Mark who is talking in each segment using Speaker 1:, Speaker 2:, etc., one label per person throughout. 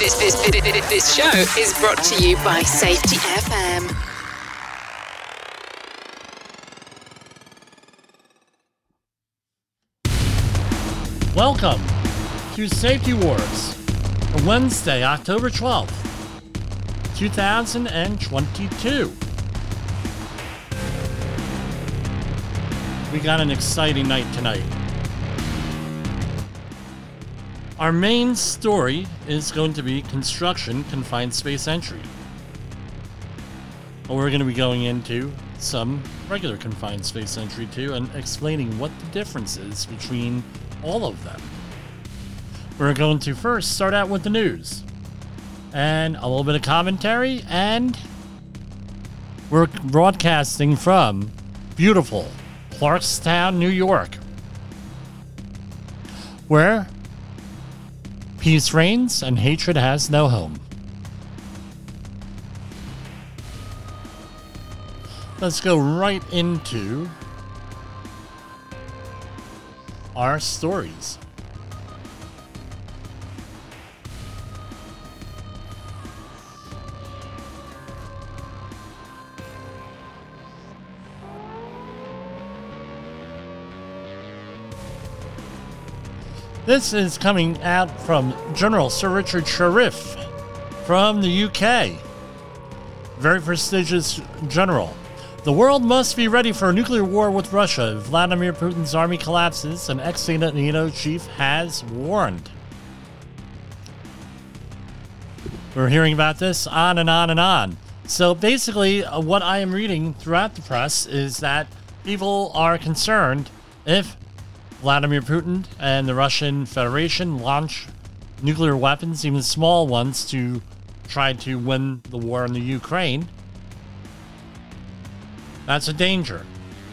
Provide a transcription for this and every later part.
Speaker 1: This, this, this, show is brought to you by Safety FM.
Speaker 2: Welcome to Safety Wars for Wednesday, October 12th, 2022. We got an exciting night tonight. Our main story is going to be construction confined space entry. We're going to be going into some regular confined space entry too and explaining what the difference is between all of them. We're going to first start out with the news and a little bit of commentary, and we're broadcasting from beautiful Clarkstown, New York, where peace reigns and hatred has no home. Let's go right into our stories. This is coming out from General Sir Richard Shirreff from the UK. Very prestigious general. The world must be ready for a nuclear war with Russia Vladimir Putin's army collapses, an ex NATO chief has warned. We're hearing about this on and on and on. So basically, uh, what I am reading throughout the press is that people are concerned if Vladimir Putin and the Russian Federation launch nuclear weapons, even small ones, to try to win the war in the Ukraine. That's a danger.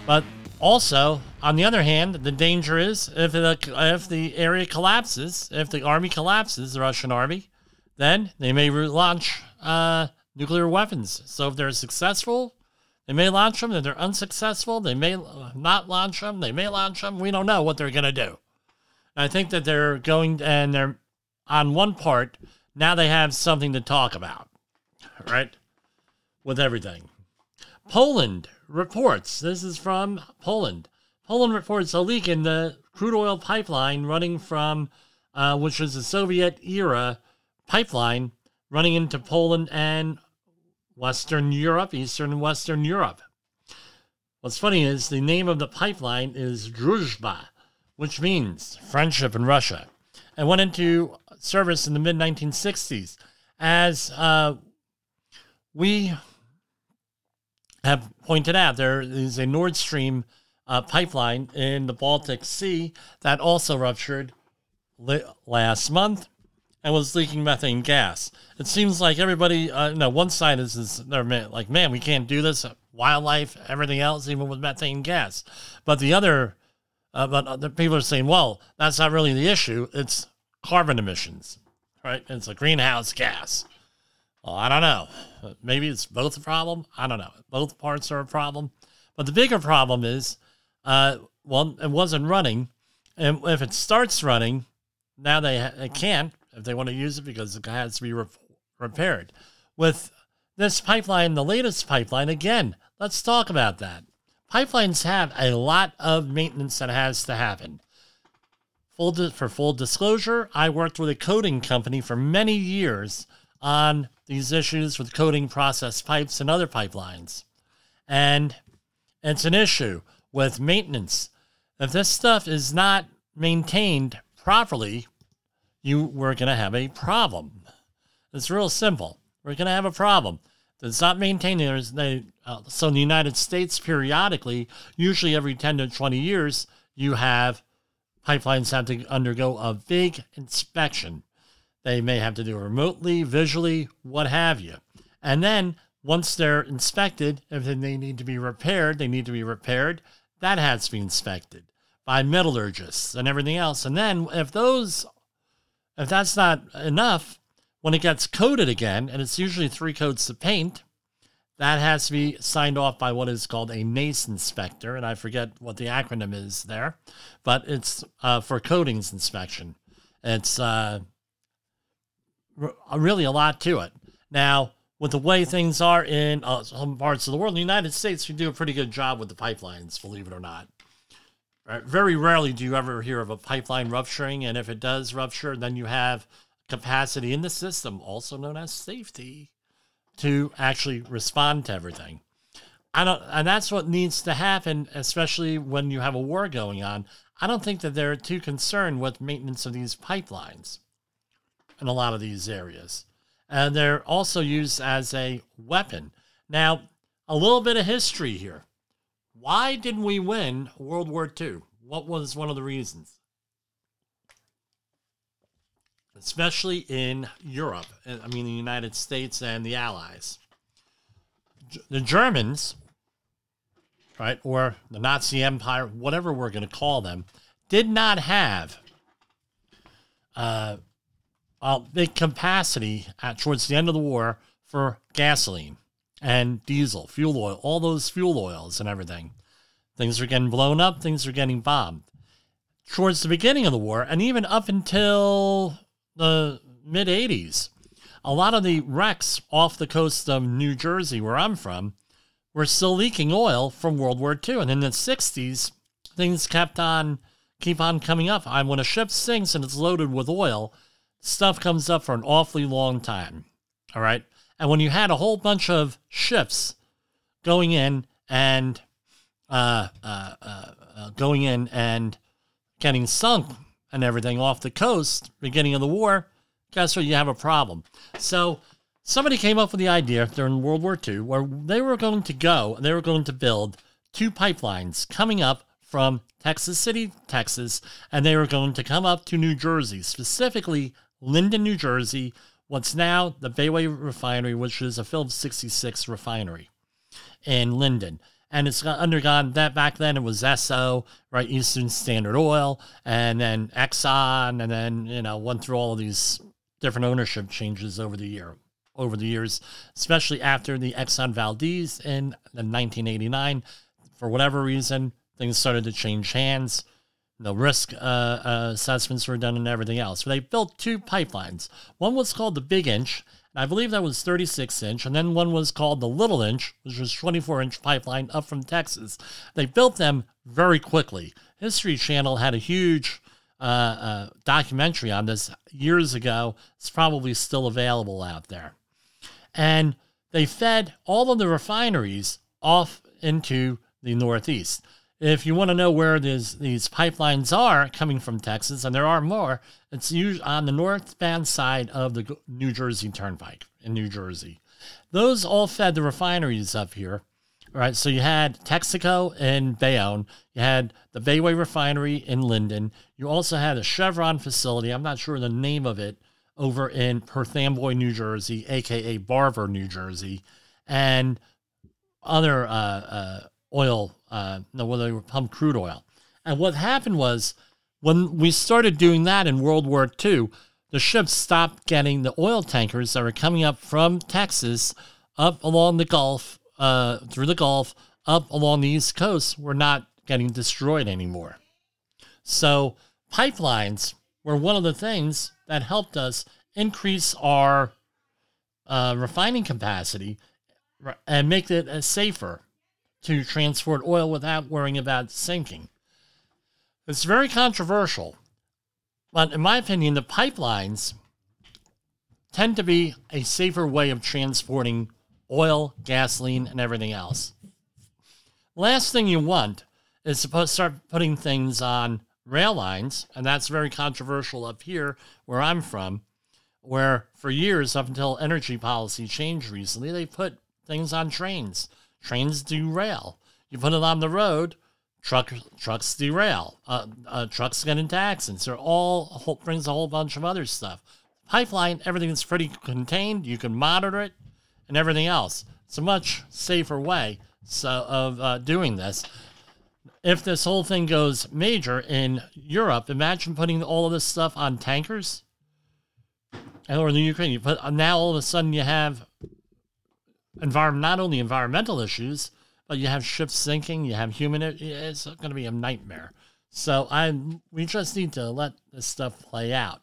Speaker 2: But also, on the other hand, the danger is if the, if the area collapses, if the army collapses, the Russian army, then they may launch uh, nuclear weapons. So if they're successful, they may launch them. If they're unsuccessful, they may not launch them. They may launch them. We don't know what they're going to do. I think that they're going and they're on one part. Now they have something to talk about, right? With everything. Poland reports. This is from Poland. Poland reports a leak in the crude oil pipeline running from, uh, which was a Soviet era pipeline running into Poland and Western Europe, Eastern and Western Europe. What's funny is the name of the pipeline is Druzhba, which means friendship in Russia, and went into service in the mid 1960s. As uh, we have pointed out, there is a Nord Stream uh, pipeline in the Baltic Sea that also ruptured last month and was leaking methane gas. It seems like everybody, uh, no, one side is, is they're like, man, we can't do this. Wildlife, everything else, even with methane gas. But the other, uh, but the people are saying, well, that's not really the issue. It's carbon emissions, right? It's a greenhouse gas. Well, I don't know. Maybe it's both a problem. I don't know. Both parts are a problem. But the bigger problem is, uh, well, it wasn't running. And if it starts running, now they, they can't if they want to use it because it has to be re- repaired. With this pipeline, the latest pipeline, again, let's talk about that. Pipelines have a lot of maintenance that has to happen. Full di- for full disclosure, I worked with a coating company for many years on these issues with coating process pipes and other pipelines. And it's an issue with maintenance. If this stuff is not maintained properly, you we're going to have a problem. It's real simple. We're going to have a problem. It's not maintained. They, uh, so in the United States, periodically, usually every 10 to 20 years, you have pipelines have to undergo a big inspection. They may have to do it remotely, visually, what have you. And then once they're inspected, if they need to be repaired, they need to be repaired. That has to be inspected by metallurgists and everything else. And then if those if that's not enough, when it gets coated again, and it's usually three coats of paint, that has to be signed off by what is called a NACE inspector, and I forget what the acronym is there, but it's uh, for coatings inspection. It's uh, really a lot to it. Now, with the way things are in uh, some parts of the world, in the United States, we do a pretty good job with the pipelines, believe it or not. Right? Very rarely do you ever hear of a pipeline rupturing, and if it does rupture, then you have capacity in the system, also known as safety, to actually respond to everything. I don't, and that's what needs to happen, especially when you have a war going on. I don't think that they're too concerned with maintenance of these pipelines in a lot of these areas and they're also used as a weapon. Now, a little bit of history here. Why didn't we win World War II? What was one of the reasons? Especially in Europe, I mean, the United States and the Allies. The Germans, right, or the Nazi Empire, whatever we're going to call them, did not have uh, uh, big capacity at towards the end of the war for gasoline and diesel, fuel oil, all those fuel oils and everything. Things are getting blown up, things are getting bombed. Towards the beginning of the war, and even up until the mid 80s, a lot of the wrecks off the coast of New Jersey, where I'm from, were still leaking oil from World War II. And in the 60s, things kept on, keep on coming up. And when a ship sinks and it's loaded with oil, stuff comes up for an awfully long time. All right. And when you had a whole bunch of ships going in and uh, uh, uh, uh, going in and getting sunk and everything off the coast, beginning of the war, guess what? You have a problem. So somebody came up with the idea during World War II where they were going to go, and they were going to build two pipelines coming up from Texas City, Texas, and they were going to come up to New Jersey, specifically Linden, New Jersey, what's now the Bayway Refinery, which is a Phillips 66 refinery in Linden. And it's undergone that back then it was Esso, right? Eastern Standard Oil, and then Exxon, and then, you know, went through all of these different ownership changes over the year over the years, especially after the Exxon Valdez in 1989. For whatever reason, things started to change hands the risk uh, uh, assessments were done and everything else. So they built two pipelines. One was called the Big Inch, and I believe that was 36 inch, and then one was called the Little Inch, which was 24 inch pipeline up from Texas. They built them very quickly. History Channel had a huge uh, uh documentary on this years ago. It's probably still available out there. And they fed all of the refineries off into the Northeast if you want to know where these, these pipelines are coming from Texas, and there are more, it's usually on the northbound side of the New Jersey Turnpike in New Jersey. Those all fed the refineries up here. All right, so you had Texaco in Bayonne, you had the Bayway Refinery in Linden, you also had a Chevron facility, I'm not sure the name of it, over in Perth Amboy, New Jersey, aka Barver, New Jersey, and other uh, uh, oil, uh, no, whether they were pumped crude oil. And what happened was when we started doing that in World War II, the ships stopped getting the oil tankers that were coming up from Texas up along the Gulf, uh, through the Gulf, up along the East Coast, were not getting destroyed anymore. So pipelines were one of the things that helped us increase our uh, refining capacity and make it uh, safer to transport oil without worrying about sinking. It's very controversial, but in my opinion, the pipelines tend to be a safer way of transporting oil, gasoline, and everything else. Last thing you want is to start putting things on rail lines, and that's very controversial up here where I'm from, where for years, up until energy policy changed recently, they put things on trains trains derail. You put it on the road, truck trucks derail. Uh, uh, trucks get into accidents. They're all whole, brings a whole bunch of other stuff. Pipeline, everything's pretty contained. You can monitor it and everything else. It's a much safer way so, of uh, doing this. If this whole thing goes major in Europe, imagine putting all of this stuff on tankers. Or in the Ukraine, you put now all of a sudden you have environment, not only environmental issues, but you have ships sinking, you have human. It's going to be a nightmare. So I we just need to let this stuff play out.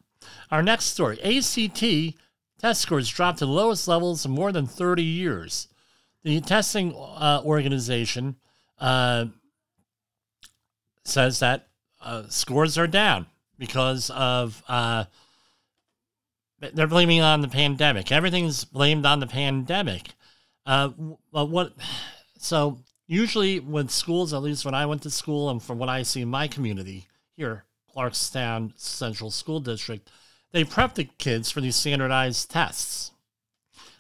Speaker 2: Our next story: ACT test scores dropped to the lowest levels in more than 30 years. The testing uh, organization uh, says that uh, scores are down because of uh, they're blaming on the pandemic. Everything's blamed on the pandemic. Uh, what? So usually with schools, at least when I went to school, and from what I see in my community here, Clarkstown Central School District, they prep the kids for these standardized tests,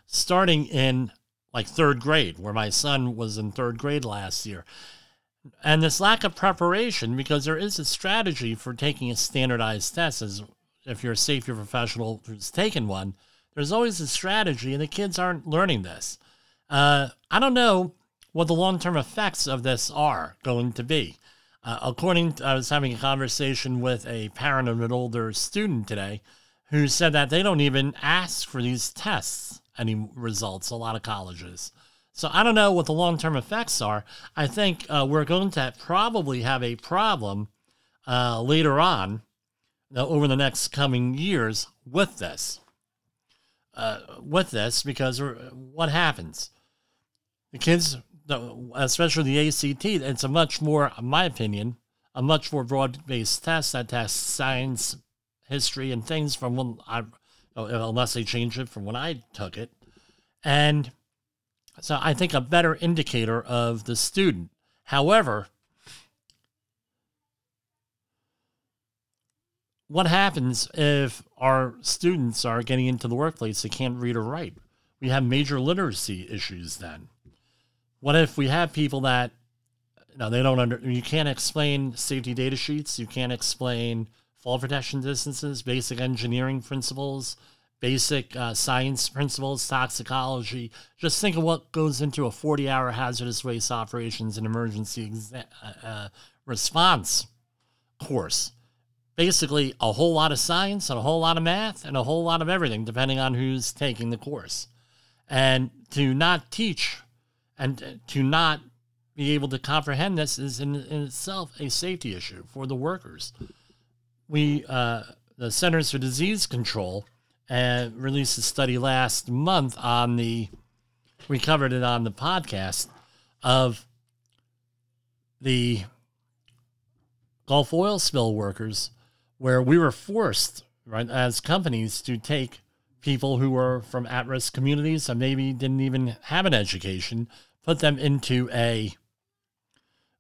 Speaker 2: starting in like third grade, where my son was in third grade last year. And this lack of preparation, because there is a strategy for taking a standardized test, as if you're a safety professional who's taken one, there's always a strategy, and the kids aren't learning this. Uh, I don't know what the long term effects of this are going to be. Uh, according, to, I was having a conversation with a parent of an older student today who said that they don't even ask for these tests any results. A lot of colleges. So I don't know what the long term effects are. I think uh, we're going to probably have a problem uh, later on, uh, over the next coming years, with this. Uh, with this, because what happens? The kids, especially the ACT, it's a much more, in my opinion, a much more broad based test that tests science, history, and things from when I, unless they change it from when I took it. And so I think a better indicator of the student. However, what happens if our students are getting into the workplace they can't read or write? We have major literacy issues then. What if we have people that you they don't under you can't explain safety data sheets, you can't explain fall protection distances, basic engineering principles, basic uh, science principles, toxicology. Just think of what goes into a 40 hour hazardous waste operations and emergency exa- uh, uh, response course. Basically, a whole lot of science and a whole lot of math and a whole lot of everything, depending on who's taking the course. And to not teach and to not be able to comprehend this is in, in itself a safety issue for the workers. We, uh, the Centers for Disease Control, and released a study last month on the we covered it on the podcast of the Gulf oil spill workers where we were forced right as companies to take people who were from at-risk communities and maybe didn't even have an education put them into a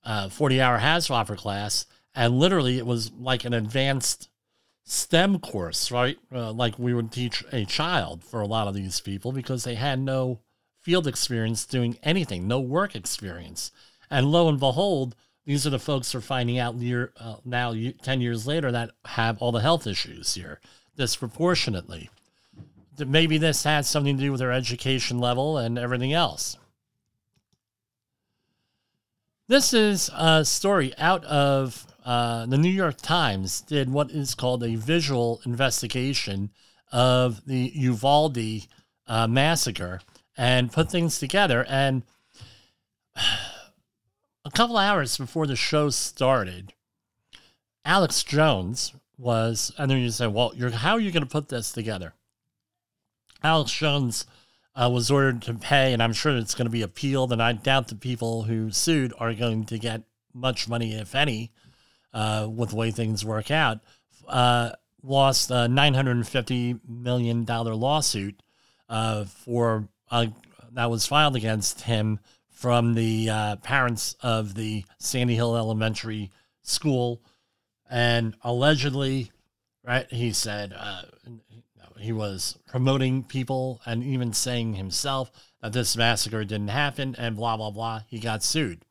Speaker 2: 40-hour HAZWOPER class and literally it was like an advanced STEM course, right? Uh, like we would teach a child for a lot of these people because they had no field experience doing anything, no work experience. And lo and behold, these are the folks who are finding out year, uh, now, 10 years later, that have all the health issues here disproportionately. Maybe this had something to do with their education level and everything else. This is a story out of uh, the New York Times did what is called a visual investigation of the Uvalde uh, massacre and put things together. And a couple hours before the show started, Alex Jones was, and then you say, well, how are you going to put this together? Alex Jones uh, was ordered to pay, and I'm sure it's going to be appealed, and I doubt the people who sued are going to get much money, if any, uh, with the way things work out, uh, lost a $950 million lawsuit uh, for uh, that was filed against him from the uh, parents of the Sandy Hill Elementary School. And allegedly, right, he said he was promoting people and even saying himself that this massacre didn't happen and blah, blah, blah. He got sued.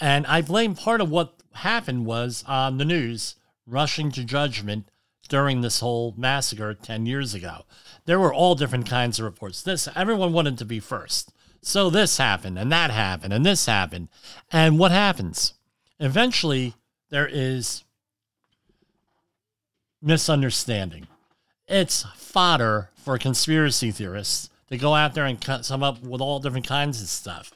Speaker 2: And I blame part of what happened was on the news rushing to judgment during this whole massacre 10 years ago. There were all different kinds of reports. This everyone wanted to be first. So this happened and that happened and this happened. And what happens? Eventually there is misunderstanding. It's fodder for conspiracy theorists to go out there and come up with all different kinds of stuff.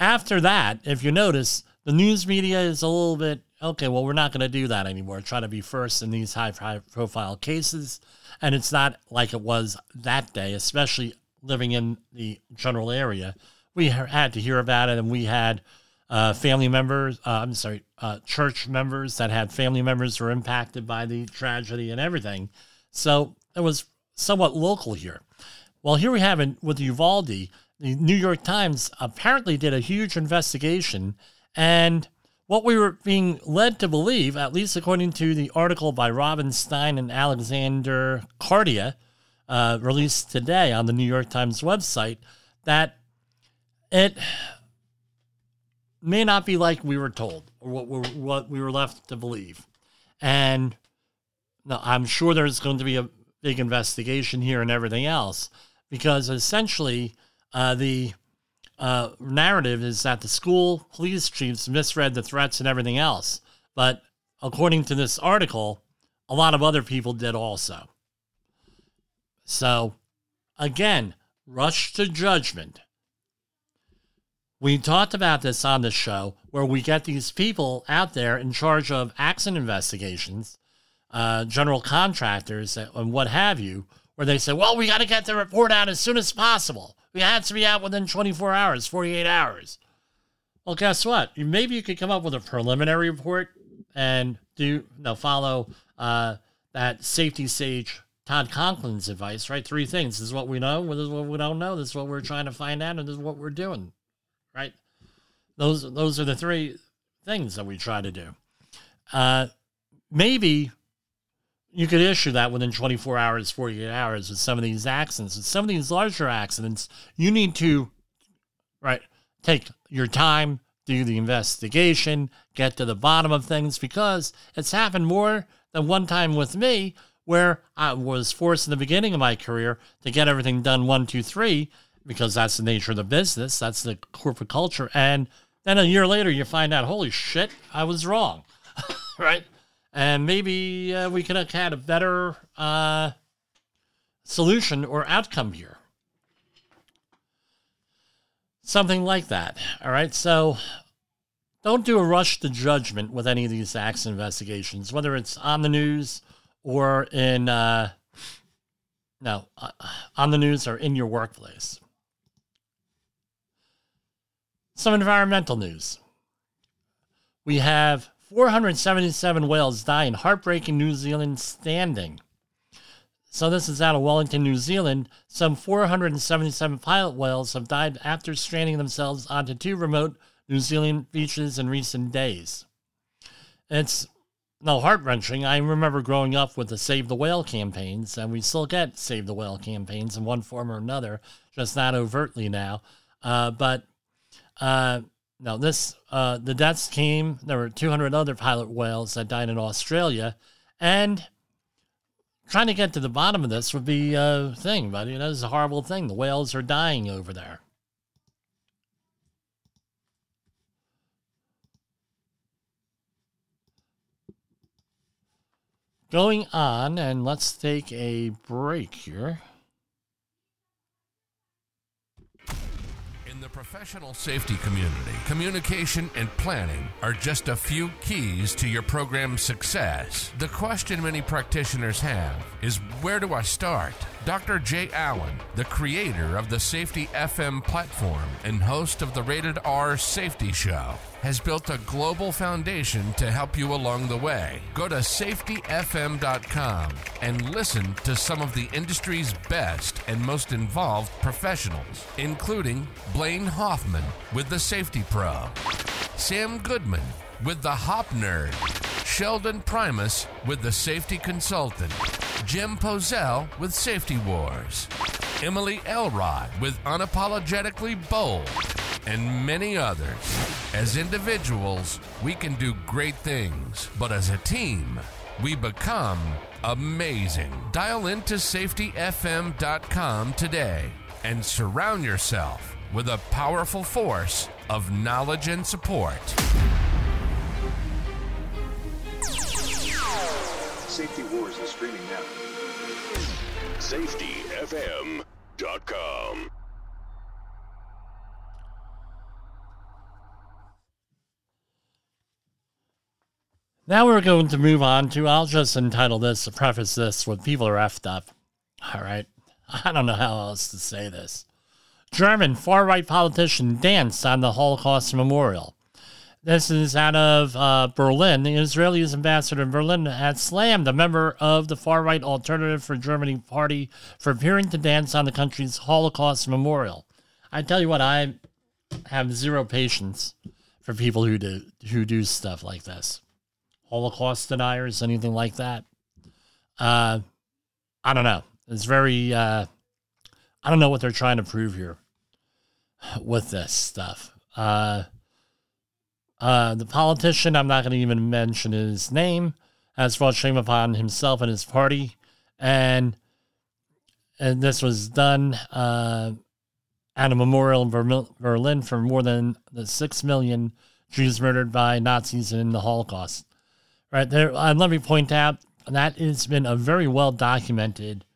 Speaker 2: After that, if you notice, the news media is a little bit okay, well, we're not going to do that anymore. Try to be first in these high, high profile cases. And it's not like it was that day, especially living in the general area. We had to hear about it, and we had uh, family members, uh, I'm sorry, uh, church members that had family members who were impacted by the tragedy and everything. So it was somewhat local here. Well, here we have it with Uvalde. The New York Times apparently did a huge investigation, and what we were being led to believe, at least according to the article by Robin Stein and Alexander Cardia, uh, released today on the New York Times website, that it may not be like we were told or what, we what we were left to believe. And no, I'm sure there's going to be a big investigation here and everything else because essentially uh, the uh, narrative is that the school police chiefs misread the threats and everything else. But according to this article, a lot of other people did also. So, again, rush to judgment we talked about this on the show where we get these people out there in charge of accident investigations, uh, general contractors, and what have you, where they say, well, we got to get the report out as soon as possible. We had to be out within 24 hours, 48 hours. Well, guess what? Maybe you could come up with a preliminary report and do no follow uh, that safety sage Todd Conklin's advice, right? Three things. This is what we know. This is what we don't know. This is what we're trying to find out, and this is what we're doing right? Those those are the three things that we try to do. Uh, maybe you could issue that within 24 hours, 48 hours with some of these accidents. With some of these larger accidents, you need to, right, take your time, do the investigation, get to the bottom of things because it's happened more than one time with me where I was forced in the beginning of my career to get everything done one, two, three because that's the nature of the business. That's the corporate culture. And then a year later, you find out, holy shit, I was wrong, right? And maybe uh, we could have had a better uh, solution or outcome here. Something like that. All right. So don't do a rush to judgment with any of these accident investigations, whether it's on the news or in, uh, no, uh, on the news or in your workplace. Some environmental news. We have 477 whales die in heartbreaking New Zealand standing. So, this is out of Wellington, New Zealand. Some 477 pilot whales have died after stranding themselves onto two remote New Zealand beaches in recent days. It's no heart wrenching. I remember growing up with the Save the Whale campaigns, and we still get Save the Whale campaigns in one form or another, just not overtly now. Uh, but uh, no, this uh, the deaths came. There were 200 other pilot whales that died in Australia, and trying to get to the bottom of this would be a thing. You know, it's a horrible thing. The whales are dying over there. Going on, and let's take a break here.
Speaker 3: the professional safety community, communication and planning are just a few keys to your program's success. The question many practitioners have is where do I start? Dr. Jay Allen, the creator of the Safety FM platform and host of the Rated R Safety Show, has built a global foundation to help you along the way. Go to safetyfm.com and listen to some of the industry's best and most involved professionals, including Blaine Hoffman with the Safety Pro, Sam Goodman with the Hop Nerd, Sheldon Primus with the Safety Consultant, Jim Pozell with Safety Wars, Emily Elrod with Unapologetically Bold, and many others. As individuals, we can do great things, but as a team, we become amazing. Dial into safetyfm.com today and surround yourself with a powerful force of knowledge and support.
Speaker 4: Safety Wars is streaming now. SafetyFM.com.
Speaker 2: Now we're going to move on to, I'll just entitle this, preface this with people are effed up. All right. I don't know how else to say this. German far right politician danced on the Holocaust memorial. This is out of uh, Berlin. The Israeli ambassador in Berlin had slammed a member of the far right Alternative for Germany party for appearing to dance on the country's Holocaust memorial. I tell you what, I have zero patience for people who do who do stuff like this. Holocaust deniers, anything like that. Uh, I don't know. It's very. Uh, I don't know what they're trying to prove here with this stuff. Uh, uh, the politician, I'm not going to even mention his name, has brought shame upon himself and his party, and and this was done uh, at a memorial in Berlin for more than the six million Jews murdered by Nazis in the Holocaust. Right there, uh, let me point out that it's been a very well documented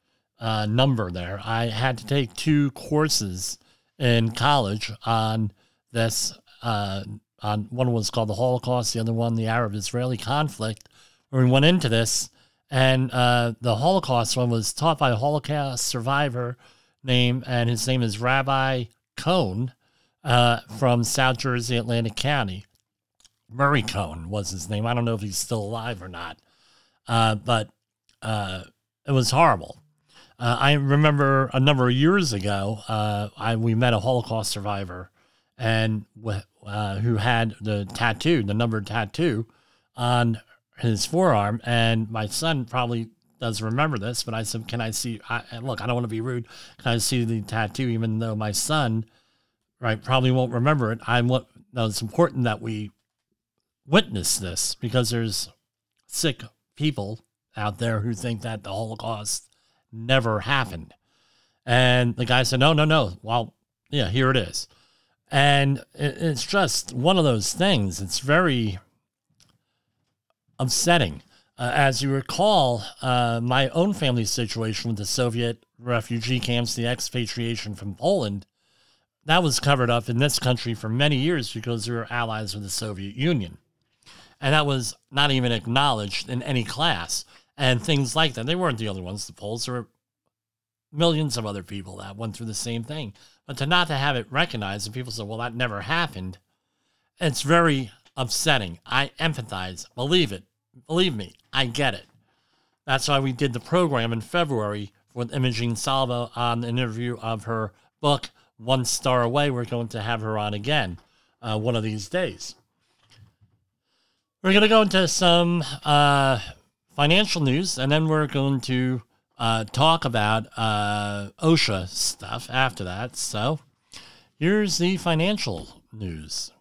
Speaker 2: uh, number. There, I had to take two courses in college on this uh, on one was called the Holocaust, the other one the Arab-Israeli conflict, where we went into this, and uh, the Holocaust one was taught by a Holocaust survivor name, and his name is Rabbi Cohn uh, from South Jersey, Atlantic County. Murray Cohn was his name. I don't know if he's still alive or not, uh, but uh, it was horrible. Uh, I remember a number of years ago, uh, I we met a Holocaust survivor, and uh, who had the tattoo, the number tattoo, on his forearm. And my son probably does remember this, but I said, "Can I see? I, look, I don't want to be rude. Can I see the tattoo?" Even though my son, right, probably won't remember it. I want. No, it's important that we witness this because there's sick people out there who think that the Holocaust never happened. And the guy said, "No, no, no. Well, yeah, here it is." And it's just one of those things. It's very upsetting. Uh, as you recall, uh, my own family situation with the Soviet refugee camps, the expatriation from Poland, that was covered up in this country for many years because we were allies with the Soviet Union. And that was not even acknowledged in any class. And things like that. They weren't the only ones, the Poles. There were millions of other people that went through the same thing. But to not to have it recognized and people say, well, that never happened, it's very upsetting. I empathize. Believe it. Believe me, I get it. That's why we did the program in February with Imogene Salvo on an interview of her book, One Star Away. We're going to have her on again uh, one of these days. We're going to go into some uh, financial news and then we're going to uh, talk about uh, OSHA stuff after that. So here's the financial news.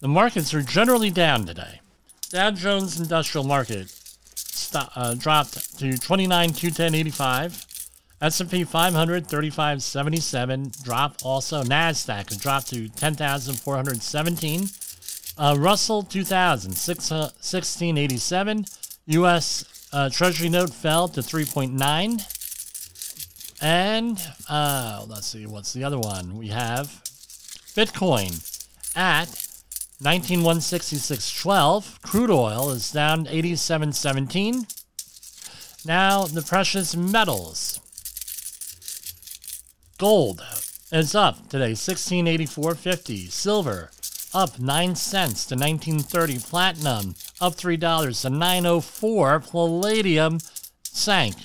Speaker 2: The markets are generally down today. Dow Jones Industrial Market st- uh, dropped to 29,210.85. S&P 500 35.77 drop also Nasdaq dropped to 10,417 uh, Russell 2000, 1687. U.S. Uh, Treasury note fell to 3.9. And uh, let's see, what's the other one? We have Bitcoin at 19166.12. Crude oil is down 87.17. Now the precious metals. Gold is up today, 1684.50. Silver up 9 cents to 1930. Platinum up $3 to 904. Palladium sank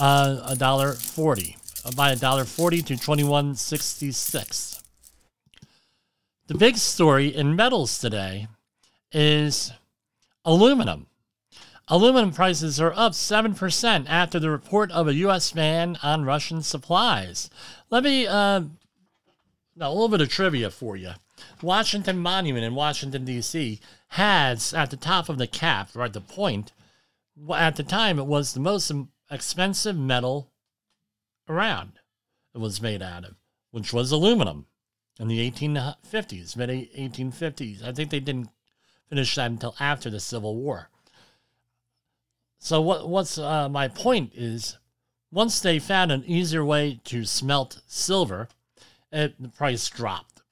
Speaker 2: uh, a dollar 40 uh, by a dollar 40 to 2166. The big story in metals today is aluminum. Aluminum prices are up 7% after the report of a U.S. ban on Russian supplies. Let me, uh, a little bit of trivia for you. Washington Monument in Washington, D.C. has at the top of the cap, right, the point, at the time, it was the most expensive metal around. It was made out of, which was aluminum in the 1850s, mid 1850s. I think they didn't finish that until after the Civil War. So what what's uh, my point is, once they found an easier way to smelt silver, it, the price dropped.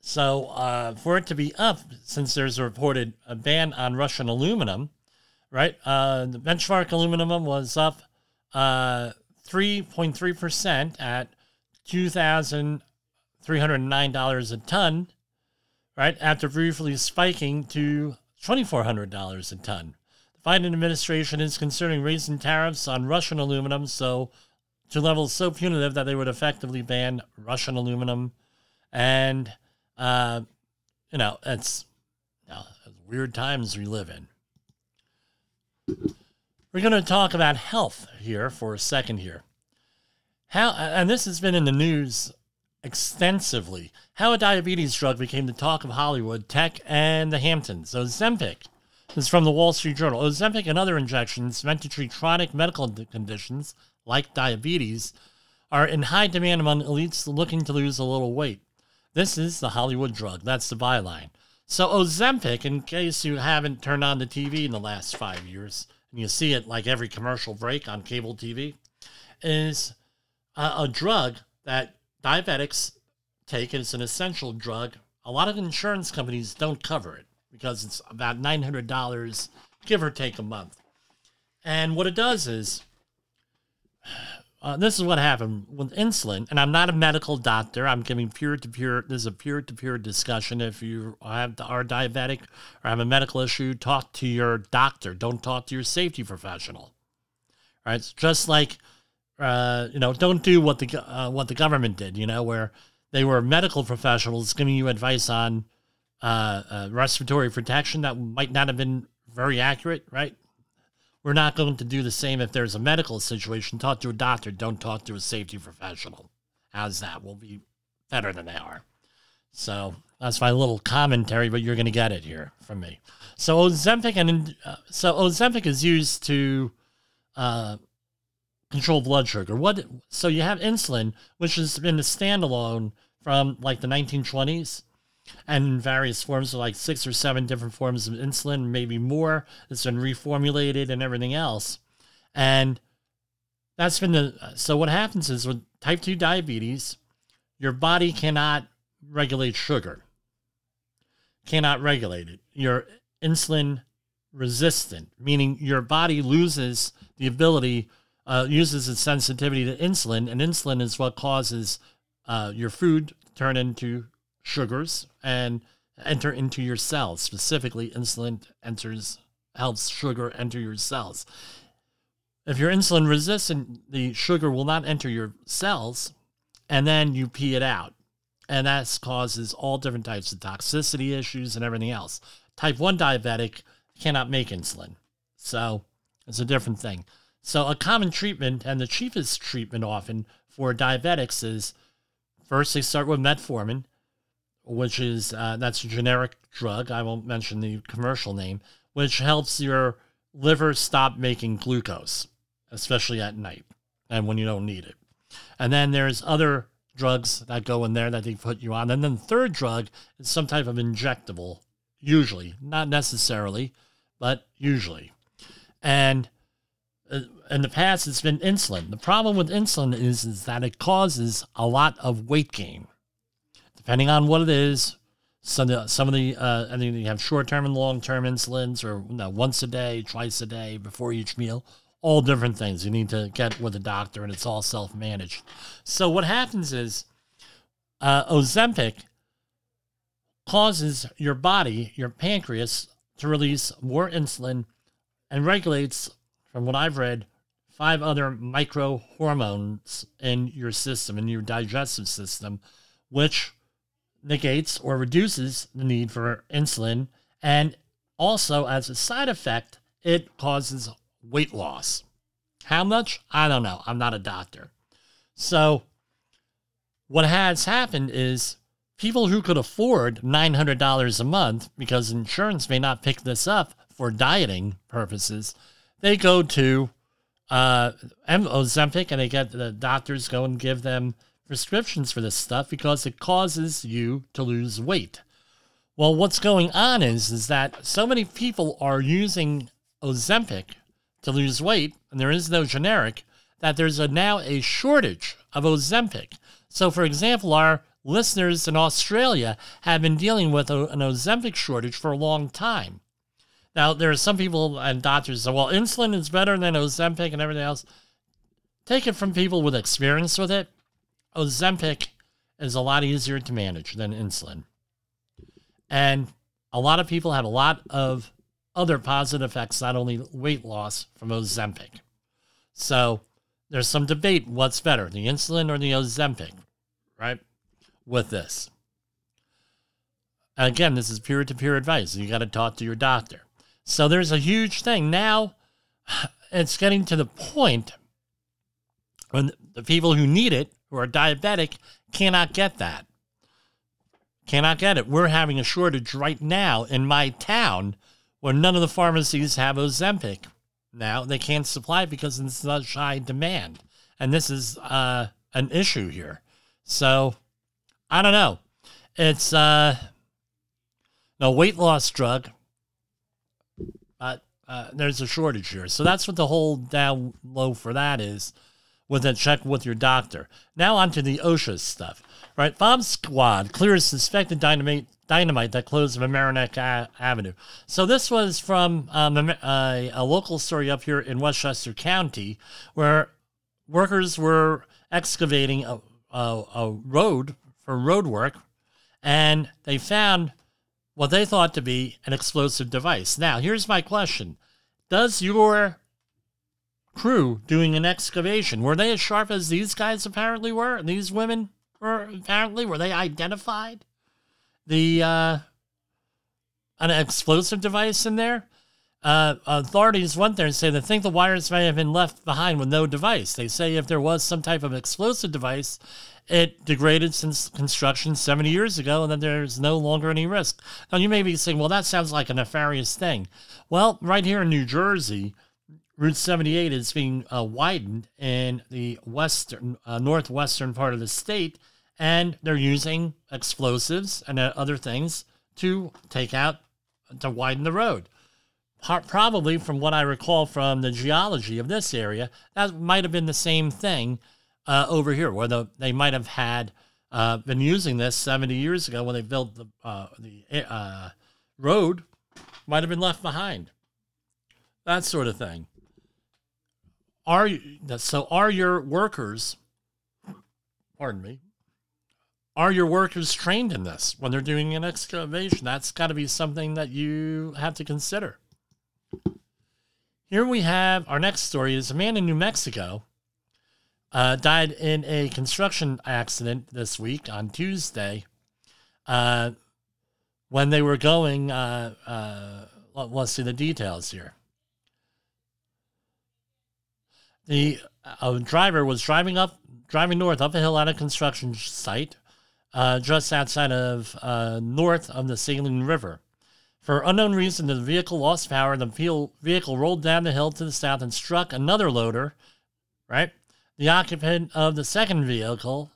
Speaker 2: So uh, for it to be up, since there's a reported a ban on Russian aluminum, right? Uh, the benchmark aluminum was up uh, 3.3% at $2,309 a ton, right? After briefly spiking to $2,400 a ton. Biden administration is considering raising tariffs on Russian aluminum so to levels so punitive that they would effectively ban Russian aluminum. And, uh, you know, it's you know, weird times we live in. We're going to talk about health here for a second here. How and this has been in the news extensively. How a diabetes drug became the talk of Hollywood, tech, and the Hamptons. Ozempic this is from the Wall Street Journal. Ozempic and other injections meant to treat chronic medical conditions like diabetes are in high demand among elites looking to lose a little weight. This is the Hollywood drug. That's the byline. So Ozempic, in case you haven't turned on the TV in the last five years, and you see it like every commercial break on cable TV, is a, a drug that diabetics take. It's an essential drug. A lot of insurance companies don't cover it because it's about $900, give or take a month. And what it does is, uh, this is what happened with insulin, and I'm not a medical doctor. I'm giving peer to peer. This is a peer to peer discussion. If you have are diabetic or have a medical issue, talk to your doctor. Don't talk to your safety professional. Right? It's just like uh, you know, don't do what the uh, what the government did. You know, where they were medical professionals giving you advice on uh, uh, respiratory protection that might not have been very accurate. Right? We're not going to do the same if there's a medical situation. Talk to a doctor. Don't talk to a safety professional. How's that? We'll be better than they are. So that's my little commentary, but you're going to get it here from me. So Ozempic and uh, so Ozempic is used to uh, control blood sugar. What? So you have insulin, which has been a standalone from like the 1920s, and various forms, of like six or seven different forms of insulin, maybe more. It's been reformulated and everything else, and that's been the. So what happens is with type two diabetes, your body cannot regulate sugar. Cannot regulate it. You're insulin resistant, meaning your body loses the ability uh, uses its sensitivity to insulin, and insulin is what causes uh, your food to turn into sugars and enter into your cells. Specifically, insulin enters helps sugar enter your cells. If you're insulin resistant, the sugar will not enter your cells, and then you pee it out, and that causes all different types of toxicity issues and everything else. Type one diabetic cannot make insulin, so it's a different thing. So, a common treatment and the cheapest treatment often for diabetics is first they start with metformin, which is uh, that's a generic drug. I won't mention the commercial name, which helps your liver stop making glucose, especially at night and when you don't need it. And then there's other drugs that go in there that they put you on. And then the third drug is some type of injectable, usually, not necessarily, but usually. And uh, in the past it's been insulin. The problem with insulin is, is that it causes a lot of weight gain, depending on what it is. Some of the, some of the uh, I think you have short term and long term insulins, or you know, once a day, twice a day, before each meal. All different things. You need to get with a doctor, and it's all self managed. So what happens is, uh, Ozempic causes your body, your pancreas, to release more insulin and regulates from what I've read, five other micro hormones in your system, in your digestive system, which negates or reduces the need for insulin. And also, as a side effect, it causes weight loss. How much? I don't know. I'm not a doctor. So, what has happened is people who could afford $900 a month, because insurance may not pick this up for dieting purposes, they go to uh, Ozempic and they get the doctors go and give them prescriptions for this stuff because it causes you to lose weight. Well, what's going on is is that so many people are using Ozempic to lose weight, and there is no generic, that there's a, now a shortage of Ozempic. So, for example, our listeners in Australia have been dealing with a, an Ozempic shortage for a long time. Now, there are some people and doctors say, well, insulin is better than Ozempic and everything else. Take it from people with experience with it. Ozempic is a lot easier to manage than insulin. And a lot of people have a lot of other positive effects, not only weight loss from Ozempic. So there's some debate what's better, the insulin or the Ozempic, right? With this. And again, this is peer to peer advice. You got to talk to your doctor. So there's a huge thing. Now it's getting to the point when the people who need it, who are diabetic, cannot get that. Cannot get it. We're having a shortage right now in my town where none of the pharmacies have Ozempic. Now they can't supply it because it's such high demand. And this is uh, an issue here. So I don't know. It's uh, a weight loss drug, but uh, there's a shortage here. So that's what the whole down low for that is with a check with your doctor. Now on to the OSHA stuff. Right, Bomb Squad clears suspected dynamite dynamite that closed Mamaroneck a- Avenue. So this was from um, a, a, local story up here in Westchester County, where workers were excavating a, a, a road for road work, and they found what they thought to be an explosive device. Now, here's my question: Does your crew doing an excavation were they as sharp as these guys apparently were? And These women were apparently were they identified? the uh, an explosive device in there. Uh, authorities went there and say they think the wires may have been left behind with no device. They say if there was some type of explosive device, it degraded since construction 70 years ago and that there's no longer any risk. Now, you may be saying, well, that sounds like a nefarious thing. Well, right here in New Jersey, Route 78 is being uh, widened in the western, uh, northwestern part of the state and they're using explosives and uh, other things to take out to widen the road. Probably, from what I recall from the geology of this area, that might have been the same thing uh, over here, where the, they might have had uh, been using this 70 years ago when they built the uh, the road, might have been left behind. That sort of thing. Are you, so? Are your workers? Pardon me are your workers trained in this when they're doing an excavation? That's got to be something that you have to consider. Here we have our next story is a man in New Mexico uh, died in a construction accident this week on Tuesday uh, when they were going. Uh, uh let's see the details here. The driver was driving up, driving north up a hill at a construction site uh, just outside of uh, north of the Saline River. For unknown reason, the vehicle lost power. The vehicle rolled down the hill to the south and struck another loader, right? The occupant of the second vehicle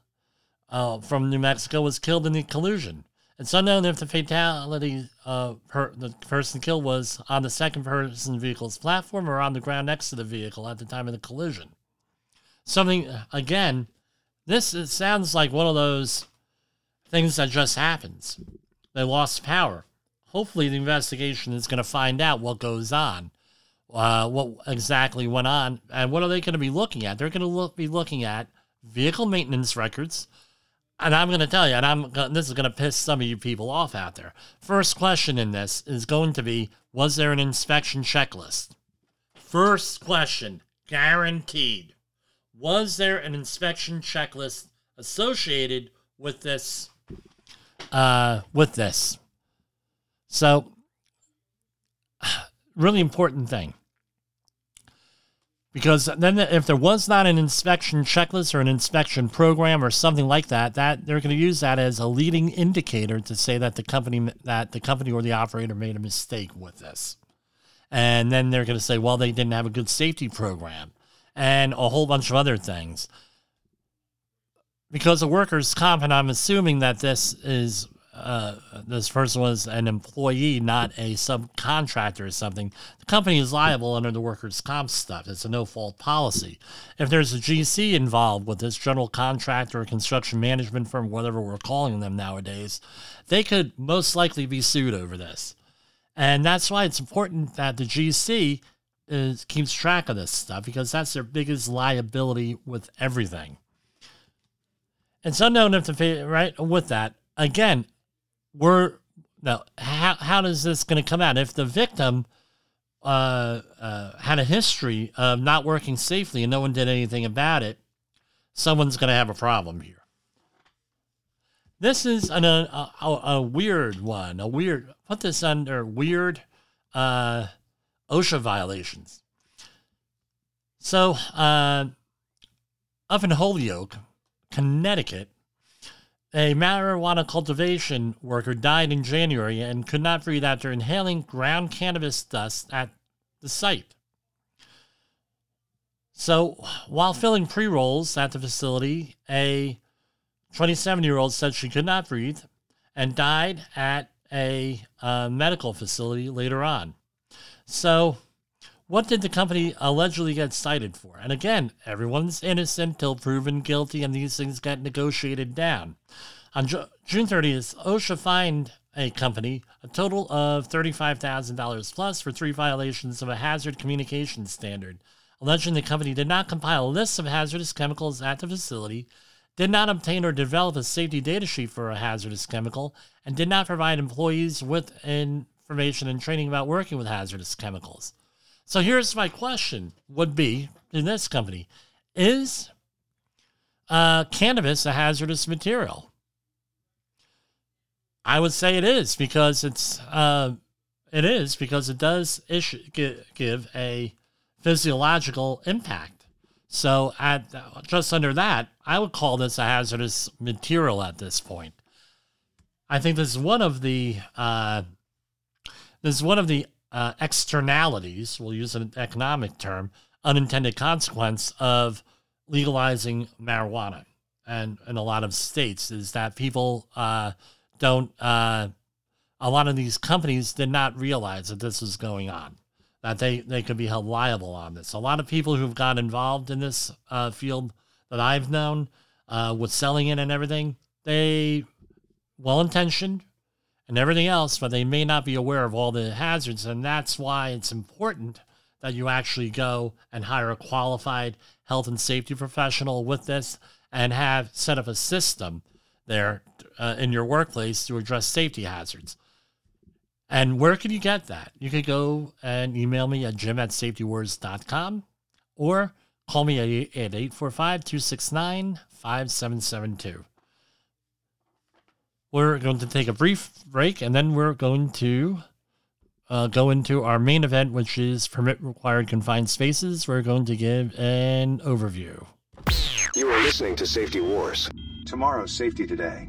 Speaker 2: uh, from New Mexico was killed in the collision. It's unknown if the fatality uh, per, the person killed was on the second person vehicle's platform or on the ground next to the vehicle at the time of the collision. Something, again, this sounds like one of those things that just happens. They lost power. Hopefully, the investigation is going to find out what goes on, uh, what exactly went on, and what are they going to be looking at? They're going to look, be looking at vehicle maintenance records. And I'm going to tell you, and I'm this is going to piss some of you people off out there. First question in this is going to be: Was there an inspection checklist? First question, guaranteed. Was there an inspection checklist associated with this uh, with this. So, really important thing. Because then, if there was not an inspection checklist or an inspection program or something like that, that they're going to use that as a leading indicator to say that the company that the company or the operator made a mistake with this, and then they're going to say, well, they didn't have a good safety program, and a whole bunch of other things. Because of workers' comp, and I'm assuming that this is uh, this person was an employee, not a subcontractor or something, the company is liable under the workers' comp stuff. It's a no fault policy. If there's a GC involved with this general contractor or construction management firm, whatever we're calling them nowadays, they could most likely be sued over this. And that's why it's important that the GC is, keeps track of this stuff because that's their biggest liability with everything. It's unknown if the right with that again we're now how how does this going to come out if the victim uh, uh, had a history of not working safely and no one did anything about it? Someone's going to have a problem here. This is an, a, a, a weird one. A weird put this under weird uh, OSHA violations. So, uh, up in Holyoke, Connecticut, a marijuana cultivation worker died in January and could not breathe after inhaling ground cannabis dust at the site. So, while filling pre rolls at the facility, a 27 year old said she could not breathe and died at a uh, medical facility later on. So, what did the company allegedly get cited for? And again, everyone's innocent till proven guilty, and these things get negotiated down. On June 30th, OSHA fined a company a total of $35,000 plus for three violations of a hazard communication standard, alleging the company did not compile a list of hazardous chemicals at the facility, did not obtain or develop a safety data sheet for a hazardous chemical, and did not provide employees with information and training about working with hazardous chemicals. So here's my question would be in this company is uh, cannabis a hazardous material? I would say it is because it's uh, it is because it does issue, give a physiological impact. So at just under that, I would call this a hazardous material at this point. I think this is one of the uh, this is one of the uh, externalities, we'll use an economic term, unintended consequence of legalizing marijuana. And in a lot of states, is that people uh, don't, uh, a lot of these companies did not realize that this was going on, that they, they could be held liable on this. A lot of people who've got involved in this uh, field that I've known uh, with selling it and everything, they well intentioned, and everything else, but they may not be aware of all the hazards. And that's why it's important that you actually go and hire a qualified health and safety professional with this and have set up a system there uh, in your workplace to address safety hazards. And where can you get that? You can go and email me at jim at safetywars.com or call me at 845 269 5772. We're going to take a brief break and then we're going to uh, go into our main event, which is permit required confined spaces. We're going to give an overview.
Speaker 5: You are listening to Safety Wars.
Speaker 4: Tomorrow's Safety Today.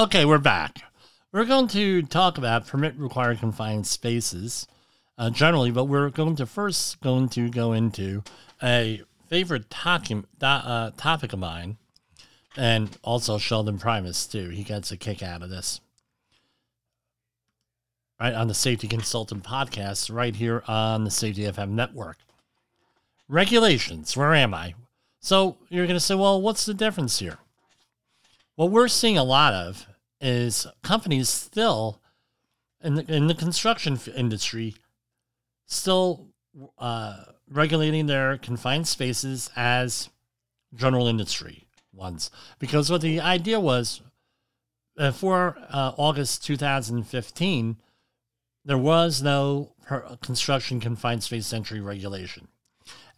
Speaker 2: Okay, we're back. We're going to talk about permit required confined spaces uh, generally, but we're going to first going to go into a favorite topic, uh, topic of mine, and also Sheldon Primus too. He gets a kick out of this. Right on the Safety Consultant podcast, right here on the Safety FM network. Regulations. Where am I? So you're going to say, well, what's the difference here? what we're seeing a lot of is companies still in the, in the construction industry still uh, regulating their confined spaces as general industry ones. Because what the idea was for uh, August 2015 there was no construction confined space entry regulation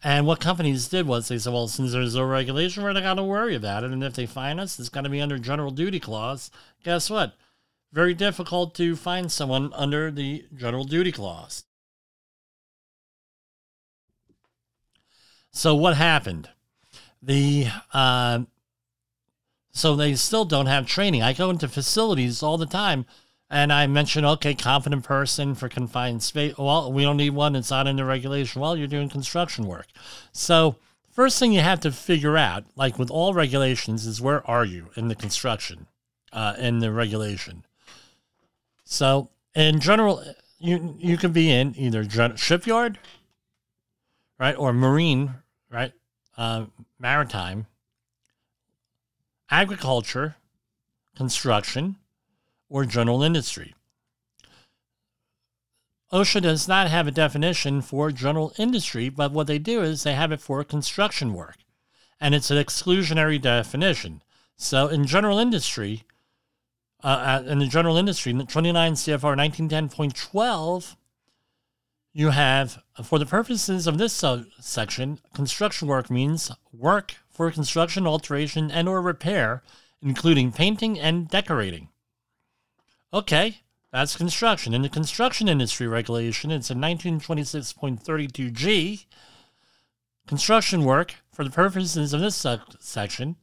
Speaker 2: And what companies did was they said, well, since there's no regulation, we're not going to worry about it. And if they fine us, it's going to be under general duty clause. Guess what? Very difficult to find someone under the general duty clause. So what happened? The uh, so they still don't have training. I go into facilities all the time and I mentioned, okay, confident person for confined space. Well, we don't need one. It's not in the regulation. Well, you're doing construction work. So, first thing you have to figure out, like with all regulations, is where are you in the construction, uh, in the regulation. So, in general, you you can be in either shipyard, right, or marine, right, uh, maritime, agriculture, construction or general industry. OSHA does not have a definition for general industry, but what they do is they have it for construction work. And it's an exclusionary definition. So in general industry, uh, uh in the general industry, 29 CFR 1910.12, you have, for the purposes of this section, construction work means work for construction, alteration, and or repair, including painting and decorating. Okay, that's construction. In the construction industry regulation, it's in 1926.32G. Construction work, for the purposes of this section,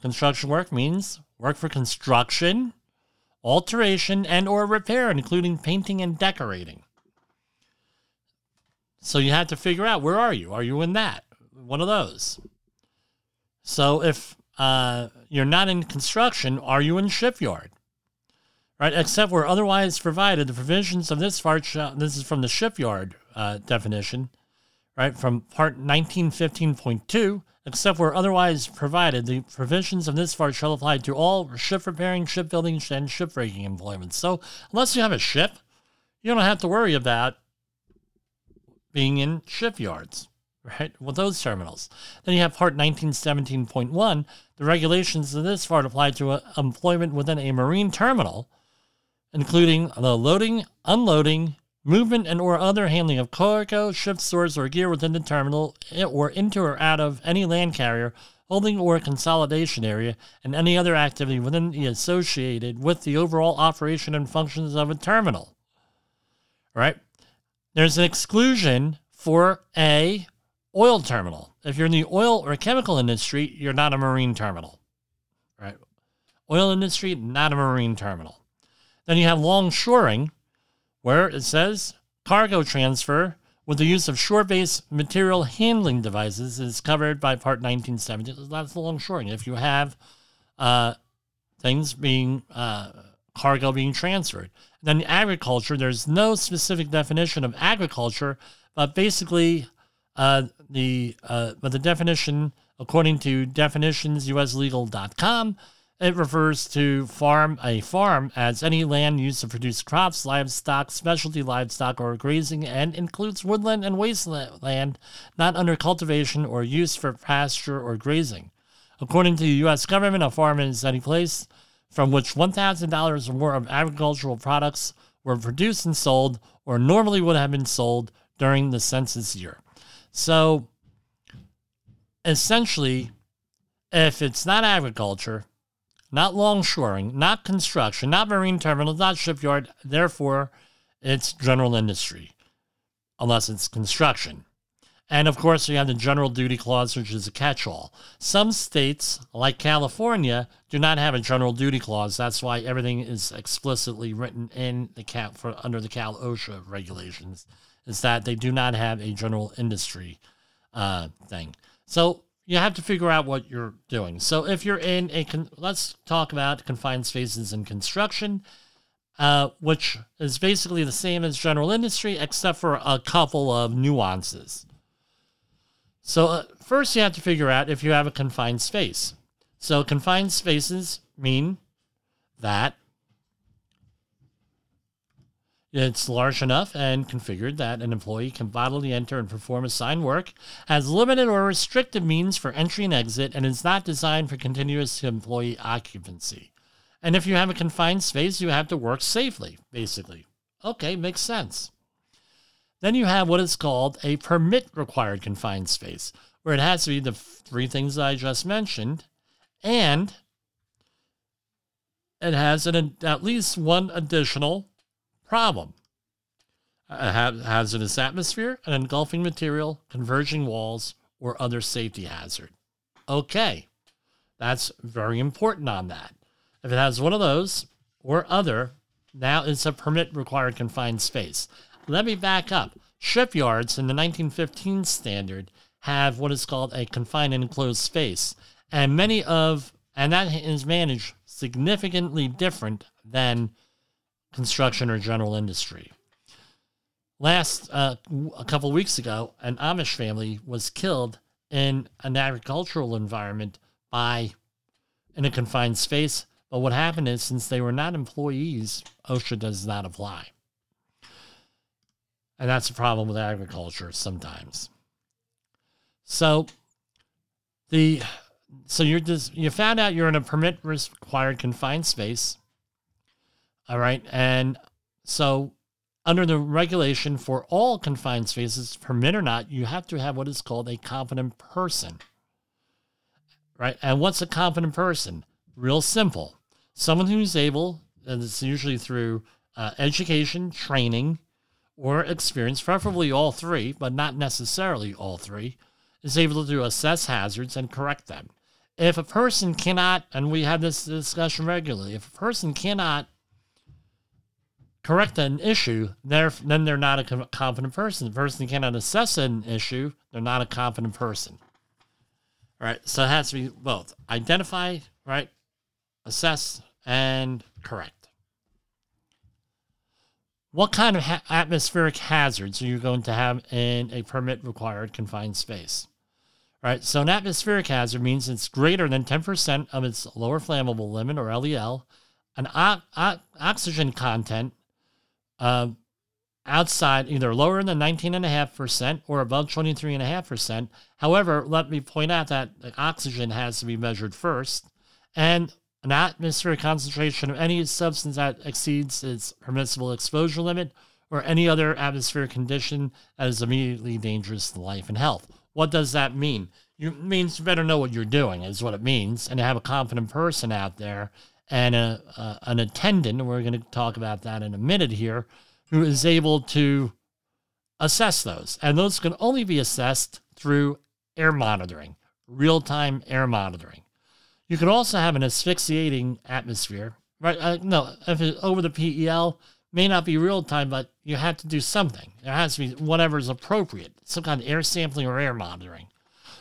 Speaker 2: construction work means work for construction, alteration, and or repair, including painting and decorating. So you have to figure out where are you? Are you in that? One of those. So if uh, you're not in construction, are you in shipyard? Right? Except where otherwise provided, the provisions of this part shall, this is from the shipyard uh, definition, right? From part 1915.2, except where otherwise provided, the provisions of this part shall apply to all ship repairing, shipbuilding, and shipbreaking employments. So unless you have a ship, you don't have to worry about being in shipyards, right? With those terminals. Then you have part 1917.1. The regulations of this part apply to employment within a marine terminal including the loading, unloading, movement and or other handling of cargo, ship stores, or gear within the terminal eh, or into or out of any land carrier, holding or consolidation area, and any other activity within the associated with the overall operation and functions of a terminal. Right? There's an exclusion for a oil terminal. If you're in the oil or chemical industry, you're not a marine terminal. Right? Oil industry, not a marine terminal. Then you have longshoring, where it says cargo transfer with the use of shore-based material handling devices is covered by Part 1970. That's longshoring. If you have uh, things being uh, cargo being transferred, then agriculture. There's no specific definition of agriculture, but basically uh, the uh, but the definition according to definitionsuslegal.com it refers to farm a farm as any land used to produce crops, livestock, specialty livestock, or grazing, and includes woodland and wasteland not under cultivation or use for pasture or grazing. According to the U.S. government, a farm is any place from which $1,000 or more of agricultural products were produced and sold, or normally would have been sold during the census year. So, essentially, if it's not agriculture, not longshoring, not construction, not marine terminals, not shipyard. Therefore, it's general industry, unless it's construction. And of course, you have the general duty clause, which is a catch all. Some states, like California, do not have a general duty clause. That's why everything is explicitly written in the Cal for under the Cal OSHA regulations, is that they do not have a general industry uh, thing. So you have to figure out what you're doing. So if you're in a, con- let's talk about confined spaces in construction, uh, which is basically the same as general industry, except for a couple of nuances. So uh, first, you have to figure out if you have a confined space. So confined spaces mean that it's large enough and configured that an employee can bodily enter and perform assigned work, has limited or restricted means for entry and exit, and is not designed for continuous employee occupancy. And if you have a confined space, you have to work safely, basically. Okay, makes sense. Then you have what is called a permit required confined space, where it has to be the three things I just mentioned, and it has an, at least one additional problem a hazardous atmosphere, an engulfing material, converging walls, or other safety hazard. Okay, that's very important on that. If it has one of those or other, now it's a permit required confined space. Let me back up. Shipyards in the 1915 standard have what is called a confined and enclosed space, and many of and that is managed significantly different than construction or general industry. Last uh, a couple weeks ago, an Amish family was killed in an agricultural environment by in a confined space. But what happened is, since they were not employees, OSHA does not apply, and that's a problem with agriculture sometimes. So the so you're just you found out you're in a permit required confined space. All right, and so under the regulation for all confined spaces, permit or not, you have to have what is called a competent person. Right? And what's a competent person? Real simple. Someone who's able, and it's usually through uh, education, training, or experience, preferably all three, but not necessarily all three, is able to assess hazards and correct them. If a person cannot, and we have this discussion regularly, if a person cannot correct an issue, they're, then they're not a confident person. The person cannot assess an issue, they're not a confident person. All right, so it has to be both identify, right, assess, and correct. What kind of ha- atmospheric hazards are you going to have in a permit required confined space? All right, so an atmospheric hazard means it's greater than 10% of its lower flammable limit or LEL, an o- o- oxygen content uh, outside either lower than 19.5% or above 23.5%. However, let me point out that oxygen has to be measured first, and an atmospheric concentration of any substance that exceeds its permissible exposure limit or any other atmospheric condition that is immediately dangerous to life and health. What does that mean? It means you better know what you're doing, is what it means, and to have a confident person out there and a, uh, an attendant, we're going to talk about that in a minute here, who is able to assess those. And those can only be assessed through air monitoring, real time air monitoring. You can also have an asphyxiating atmosphere, right? Uh, no, if it's over the PEL, may not be real time, but you have to do something. There has to be whatever is appropriate, some kind of air sampling or air monitoring.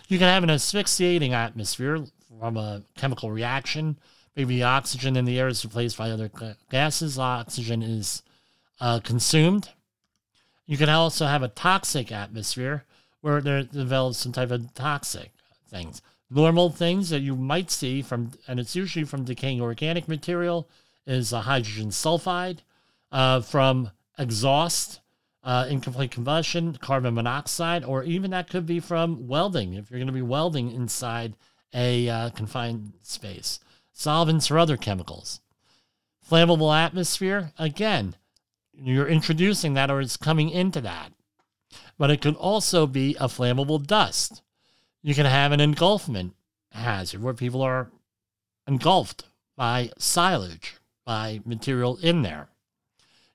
Speaker 2: You can have an asphyxiating atmosphere from a chemical reaction maybe oxygen in the air is replaced by other gases. Oxygen is uh, consumed. You can also have a toxic atmosphere where there develops some type of toxic things. Normal things that you might see from, and it's usually from decaying organic material, is a hydrogen sulfide. Uh, from exhaust, uh, incomplete combustion, carbon monoxide, or even that could be from welding if you're going to be welding inside a uh, confined space solvents, or other chemicals. Flammable atmosphere, again, you're introducing that or it's coming into that. But it could also be a flammable dust. You can have an engulfment hazard where people are engulfed by silage, by material in there.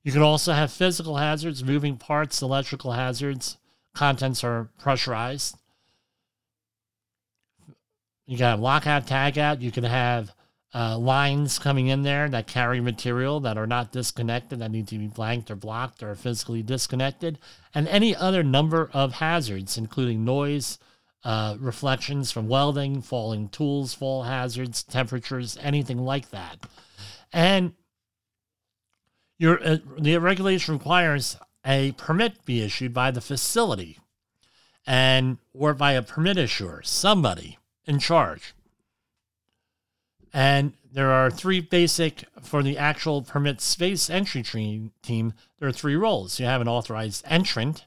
Speaker 2: You can also have physical hazards, moving parts, electrical hazards, contents are pressurized. You can have lockout, tagout. You can have uh, lines coming in there that carry material that are not disconnected, that need to be blanked or blocked or physically disconnected, and any other number of hazards, including noise, uh, reflections from welding, falling tools, fall hazards, temperatures, anything like that. And your uh, the regulation requires a permit be issued by the facility and or by a permit issuer, somebody in charge. And there are three basic for the actual permit space entry team. There are three roles. You have an authorized entrant,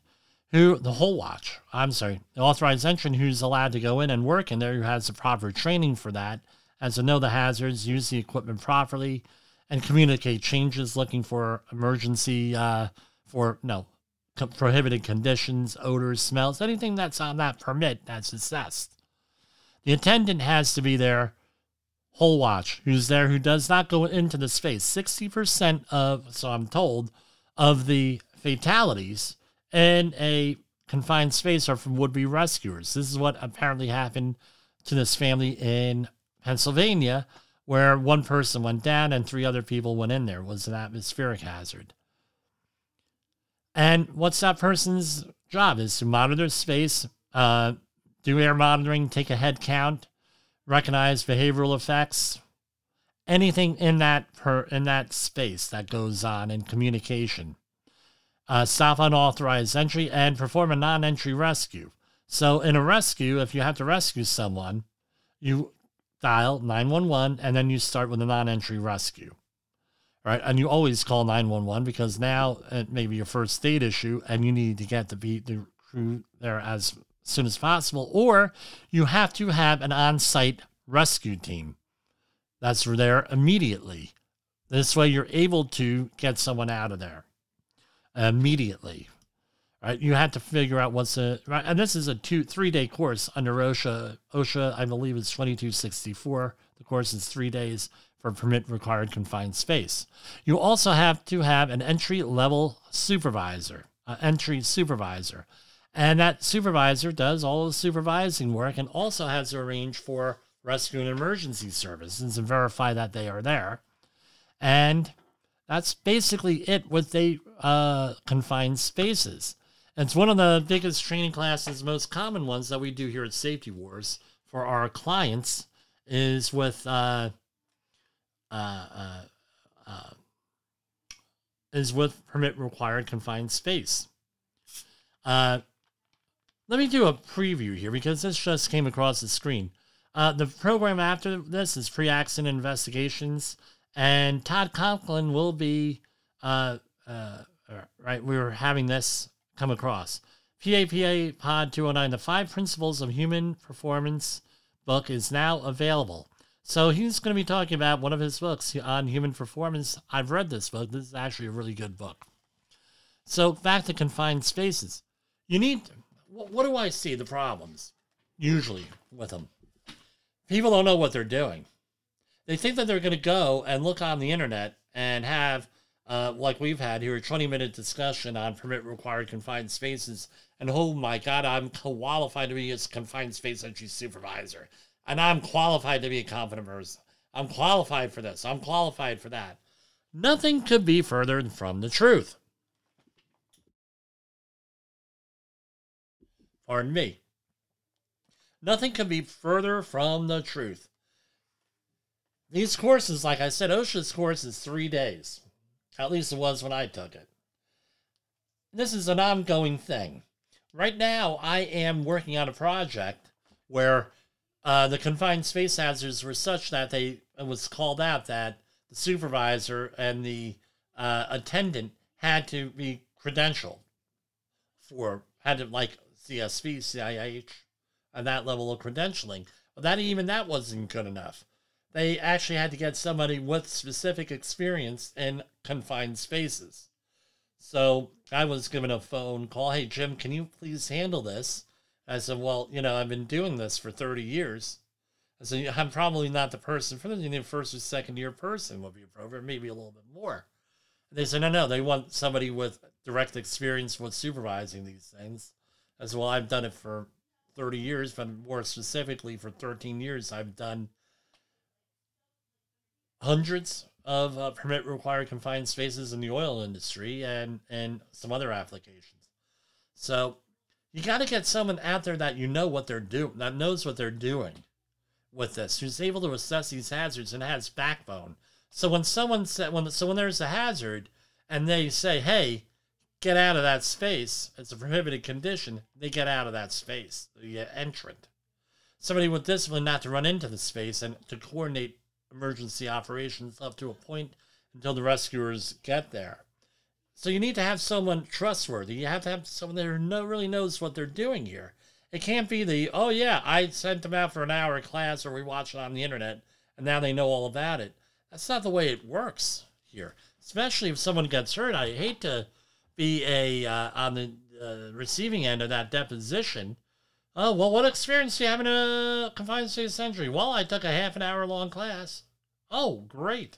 Speaker 2: who the whole watch. I'm sorry, the authorized entrant who's allowed to go in and work in there, who has the proper training for that, has to know the hazards, use the equipment properly, and communicate changes, looking for emergency uh, for no co- prohibited conditions, odors, smells, anything that's on that permit that's assessed. The attendant has to be there whole watch, who's there, who does not go into the space. 60% of, so I'm told, of the fatalities in a confined space are from would be rescuers. This is what apparently happened to this family in Pennsylvania, where one person went down and three other people went in there. It was an atmospheric hazard. And what's that person's job is to monitor space, uh, do air monitoring, take a head count, recognize behavioral effects, anything in that per in that space that goes on in communication. Uh, stop unauthorized entry and perform a non-entry rescue. So in a rescue, if you have to rescue someone, you dial 911 and then you start with a non-entry rescue. Right? And you always call 911 because now it may be your first date issue and you need to get the the crew there as soon as possible, or you have to have an on site rescue team that's there immediately. This way, you're able to get someone out of there immediately. Right? You have to figure out what's a right, and this is a two three day course under OSHA. OSHA, I believe, is twenty two sixty four. The course is three days for permit required confined space. You also have to have an entry level supervisor, an entry supervisor. And that supervisor does all the supervising work and also has to arrange for rescue and emergency services and verify that they are there. And that's basically it with the uh, confined spaces. It's one of the biggest training classes, most common ones that we do here at Safety Wars for our clients is with uh, uh, uh, uh is with permit required confined space. Uh, let me do a preview here because this just came across the screen. Uh, the program after this is pre accident investigations, and Todd Conklin will be, uh, uh, right, we were having this come across. PAPA Pod 209, The Five Principles of Human Performance book is now available. So he's going to be talking about one of his books on human performance. I've read this book. This is actually a really good book. So back to confined spaces. You need what do I see the problems usually with them? People don't know what they're doing. They think that they're going to go and look on the internet and have, uh, like we've had here, a 20 minute discussion on permit required confined spaces. And oh my God, I'm qualified to be a confined space entry supervisor. And I'm qualified to be a competent person. I'm qualified for this. I'm qualified for that. Nothing could be further from the truth. Pardon me. Nothing can be further from the truth. These courses, like I said, OSHA's course is three days. At least it was when I took it. This is an ongoing thing. Right now, I am working on a project where uh, the confined space hazards were such that they it was called out that the supervisor and the uh, attendant had to be credentialed for had to like CSP, CIH, and that level of credentialing. But that even that wasn't good enough. They actually had to get somebody with specific experience in confined spaces. So I was given a phone call. Hey, Jim, can you please handle this? I said, Well, you know, I've been doing this for 30 years. I said, I'm probably not the person for the first or second year person would be appropriate, maybe a little bit more. And they said, No, no, they want somebody with direct experience with supervising these things as well. I've done it for 30 years, but more specifically for 13 years, I've done hundreds of uh, permit required confined spaces in the oil industry and and some other applications. So you got to get someone out there that you know what they're doing, that knows what they're doing with this, who's able to assess these hazards and has backbone. So when someone said when so when there's a hazard and they say, "Hey, get out of that space. It's a prohibited condition. They get out of that space, the uh, entrant. Somebody with discipline not to run into the space and to coordinate emergency operations up to a point until the rescuers get there. So you need to have someone trustworthy. You have to have someone that really knows what they're doing here. It can't be the, oh yeah, I sent them out for an hour class or we watched it on the internet and now they know all about it. That's not the way it works here. Especially if someone gets hurt. I hate to be a uh, on the uh, receiving end of that deposition. Oh well, what experience do you have in a confined space entry? Well, I took a half an hour long class. Oh, great.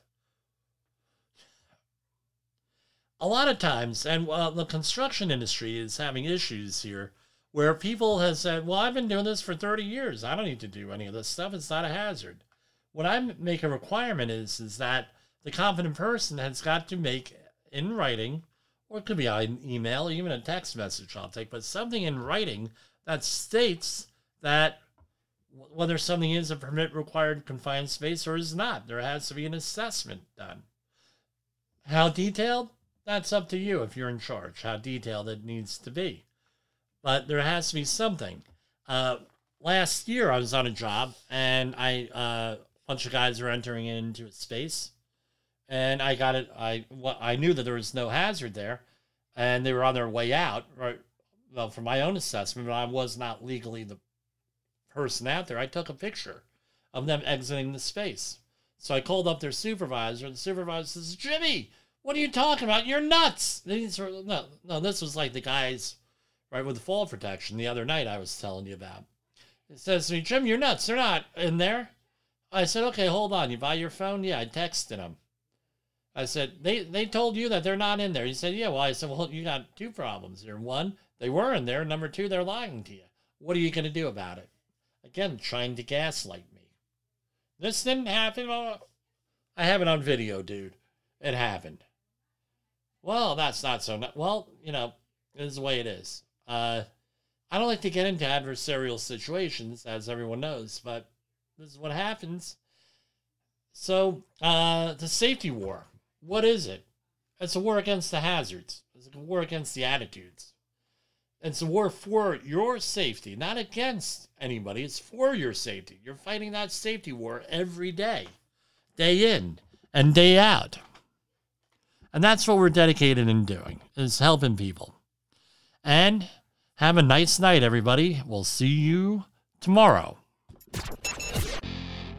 Speaker 2: A lot of times, and uh, the construction industry is having issues here where people have said, Well, I've been doing this for 30 years. I don't need to do any of this stuff. It's not a hazard. What I make a requirement is, is that the competent person has got to make in writing, or it could be an email, or even a text message I'll take, but something in writing that states that whether something is a permit required confined space or is not. There has to be an assessment done. How detailed? That's up to you if you're in charge, how detailed it needs to be. But there has to be something. Uh, last year, I was on a job and I, uh, a bunch of guys were entering into a space and I got it. I, well, I knew that there was no hazard there and they were on their way out, right? Well, for my own assessment, I was not legally the person out there. I took a picture of them exiting the space. So I called up their supervisor, the supervisor says, Jimmy, what are you talking about? You're nuts. no, no, this was like the guys, right, with the fall protection the other night I was telling you about. It says to me, Jim, you're nuts. They're not in there. I said, okay, hold on. You buy your phone? Yeah, I texted them. I said, they, they told you that they're not in there. He said, yeah. Well, I said, well, you got two problems here. One, they were in there. Number two, they're lying to you. What are you going to do about it? Again, trying to gaslight me. This didn't happen. I have it on video, dude. It happened well, that's not so. well, you know, this is the way it is. Uh, I don't like to get into adversarial situations, as everyone knows, but this is what happens. So, uh, the safety war. What is it? It's a war against the hazards. It's a war against the attitudes. It's a war for your safety, not against anybody. It's for your safety. You're fighting that safety war every day, day in and day out. And that's what we're dedicated in doing, is helping people. And have a nice night, everybody. We'll see you tomorrow.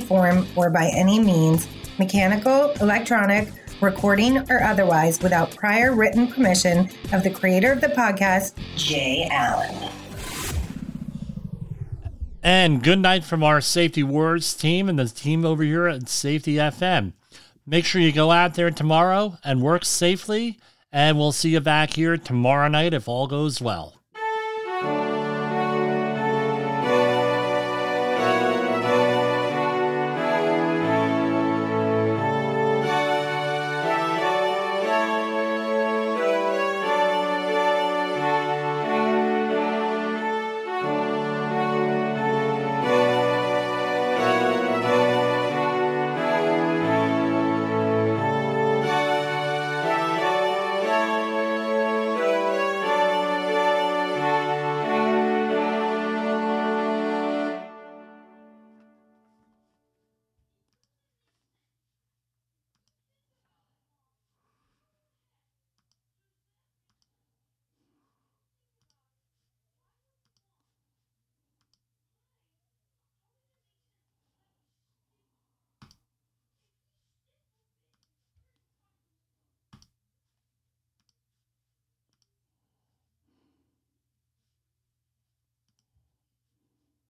Speaker 6: form or by any means, mechanical, electronic, recording, or otherwise, without prior written permission of the creator of the podcast, Jay Allen.
Speaker 2: And good night from our Safety Wars team and the team over here at Safety FM. Make sure you go out there tomorrow and work safely, and we'll see you back here tomorrow night if all goes well.